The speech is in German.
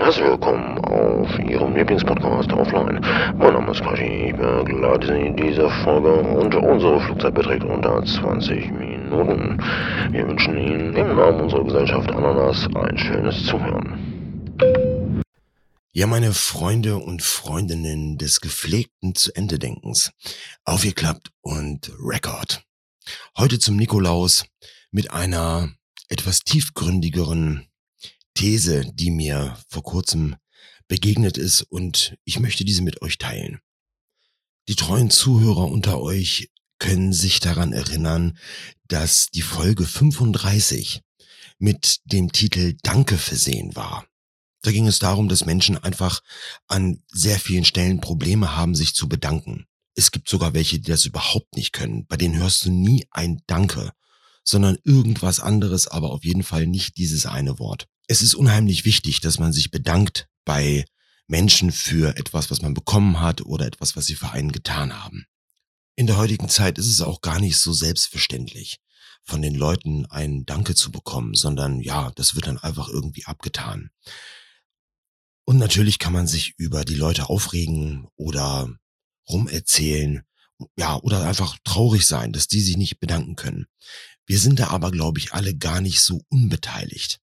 Herzlich willkommen auf Ihrem Lieblingspodcast Offline. Mein Name ist Quashi, ich begleite Sie in dieser Folge und unsere Flugzeit beträgt unter 20 Minuten. Wir wünschen Ihnen im Namen unserer Gesellschaft Ananas ein schönes Zuhören. Ja, meine Freunde und Freundinnen des gepflegten zu Ende Denkens. Aufgeklappt und Record. Heute zum Nikolaus mit einer etwas tiefgründigeren These, die mir vor kurzem begegnet ist und ich möchte diese mit euch teilen. Die treuen Zuhörer unter euch können sich daran erinnern, dass die Folge 35 mit dem Titel Danke versehen war. Da ging es darum, dass Menschen einfach an sehr vielen Stellen Probleme haben, sich zu bedanken. Es gibt sogar welche, die das überhaupt nicht können. Bei denen hörst du nie ein Danke, sondern irgendwas anderes, aber auf jeden Fall nicht dieses eine Wort es ist unheimlich wichtig, dass man sich bedankt bei Menschen für etwas, was man bekommen hat oder etwas, was sie für einen getan haben. In der heutigen Zeit ist es auch gar nicht so selbstverständlich, von den Leuten ein Danke zu bekommen, sondern ja, das wird dann einfach irgendwie abgetan. Und natürlich kann man sich über die Leute aufregen oder rumerzählen, ja, oder einfach traurig sein, dass die sich nicht bedanken können. Wir sind da aber, glaube ich, alle gar nicht so unbeteiligt.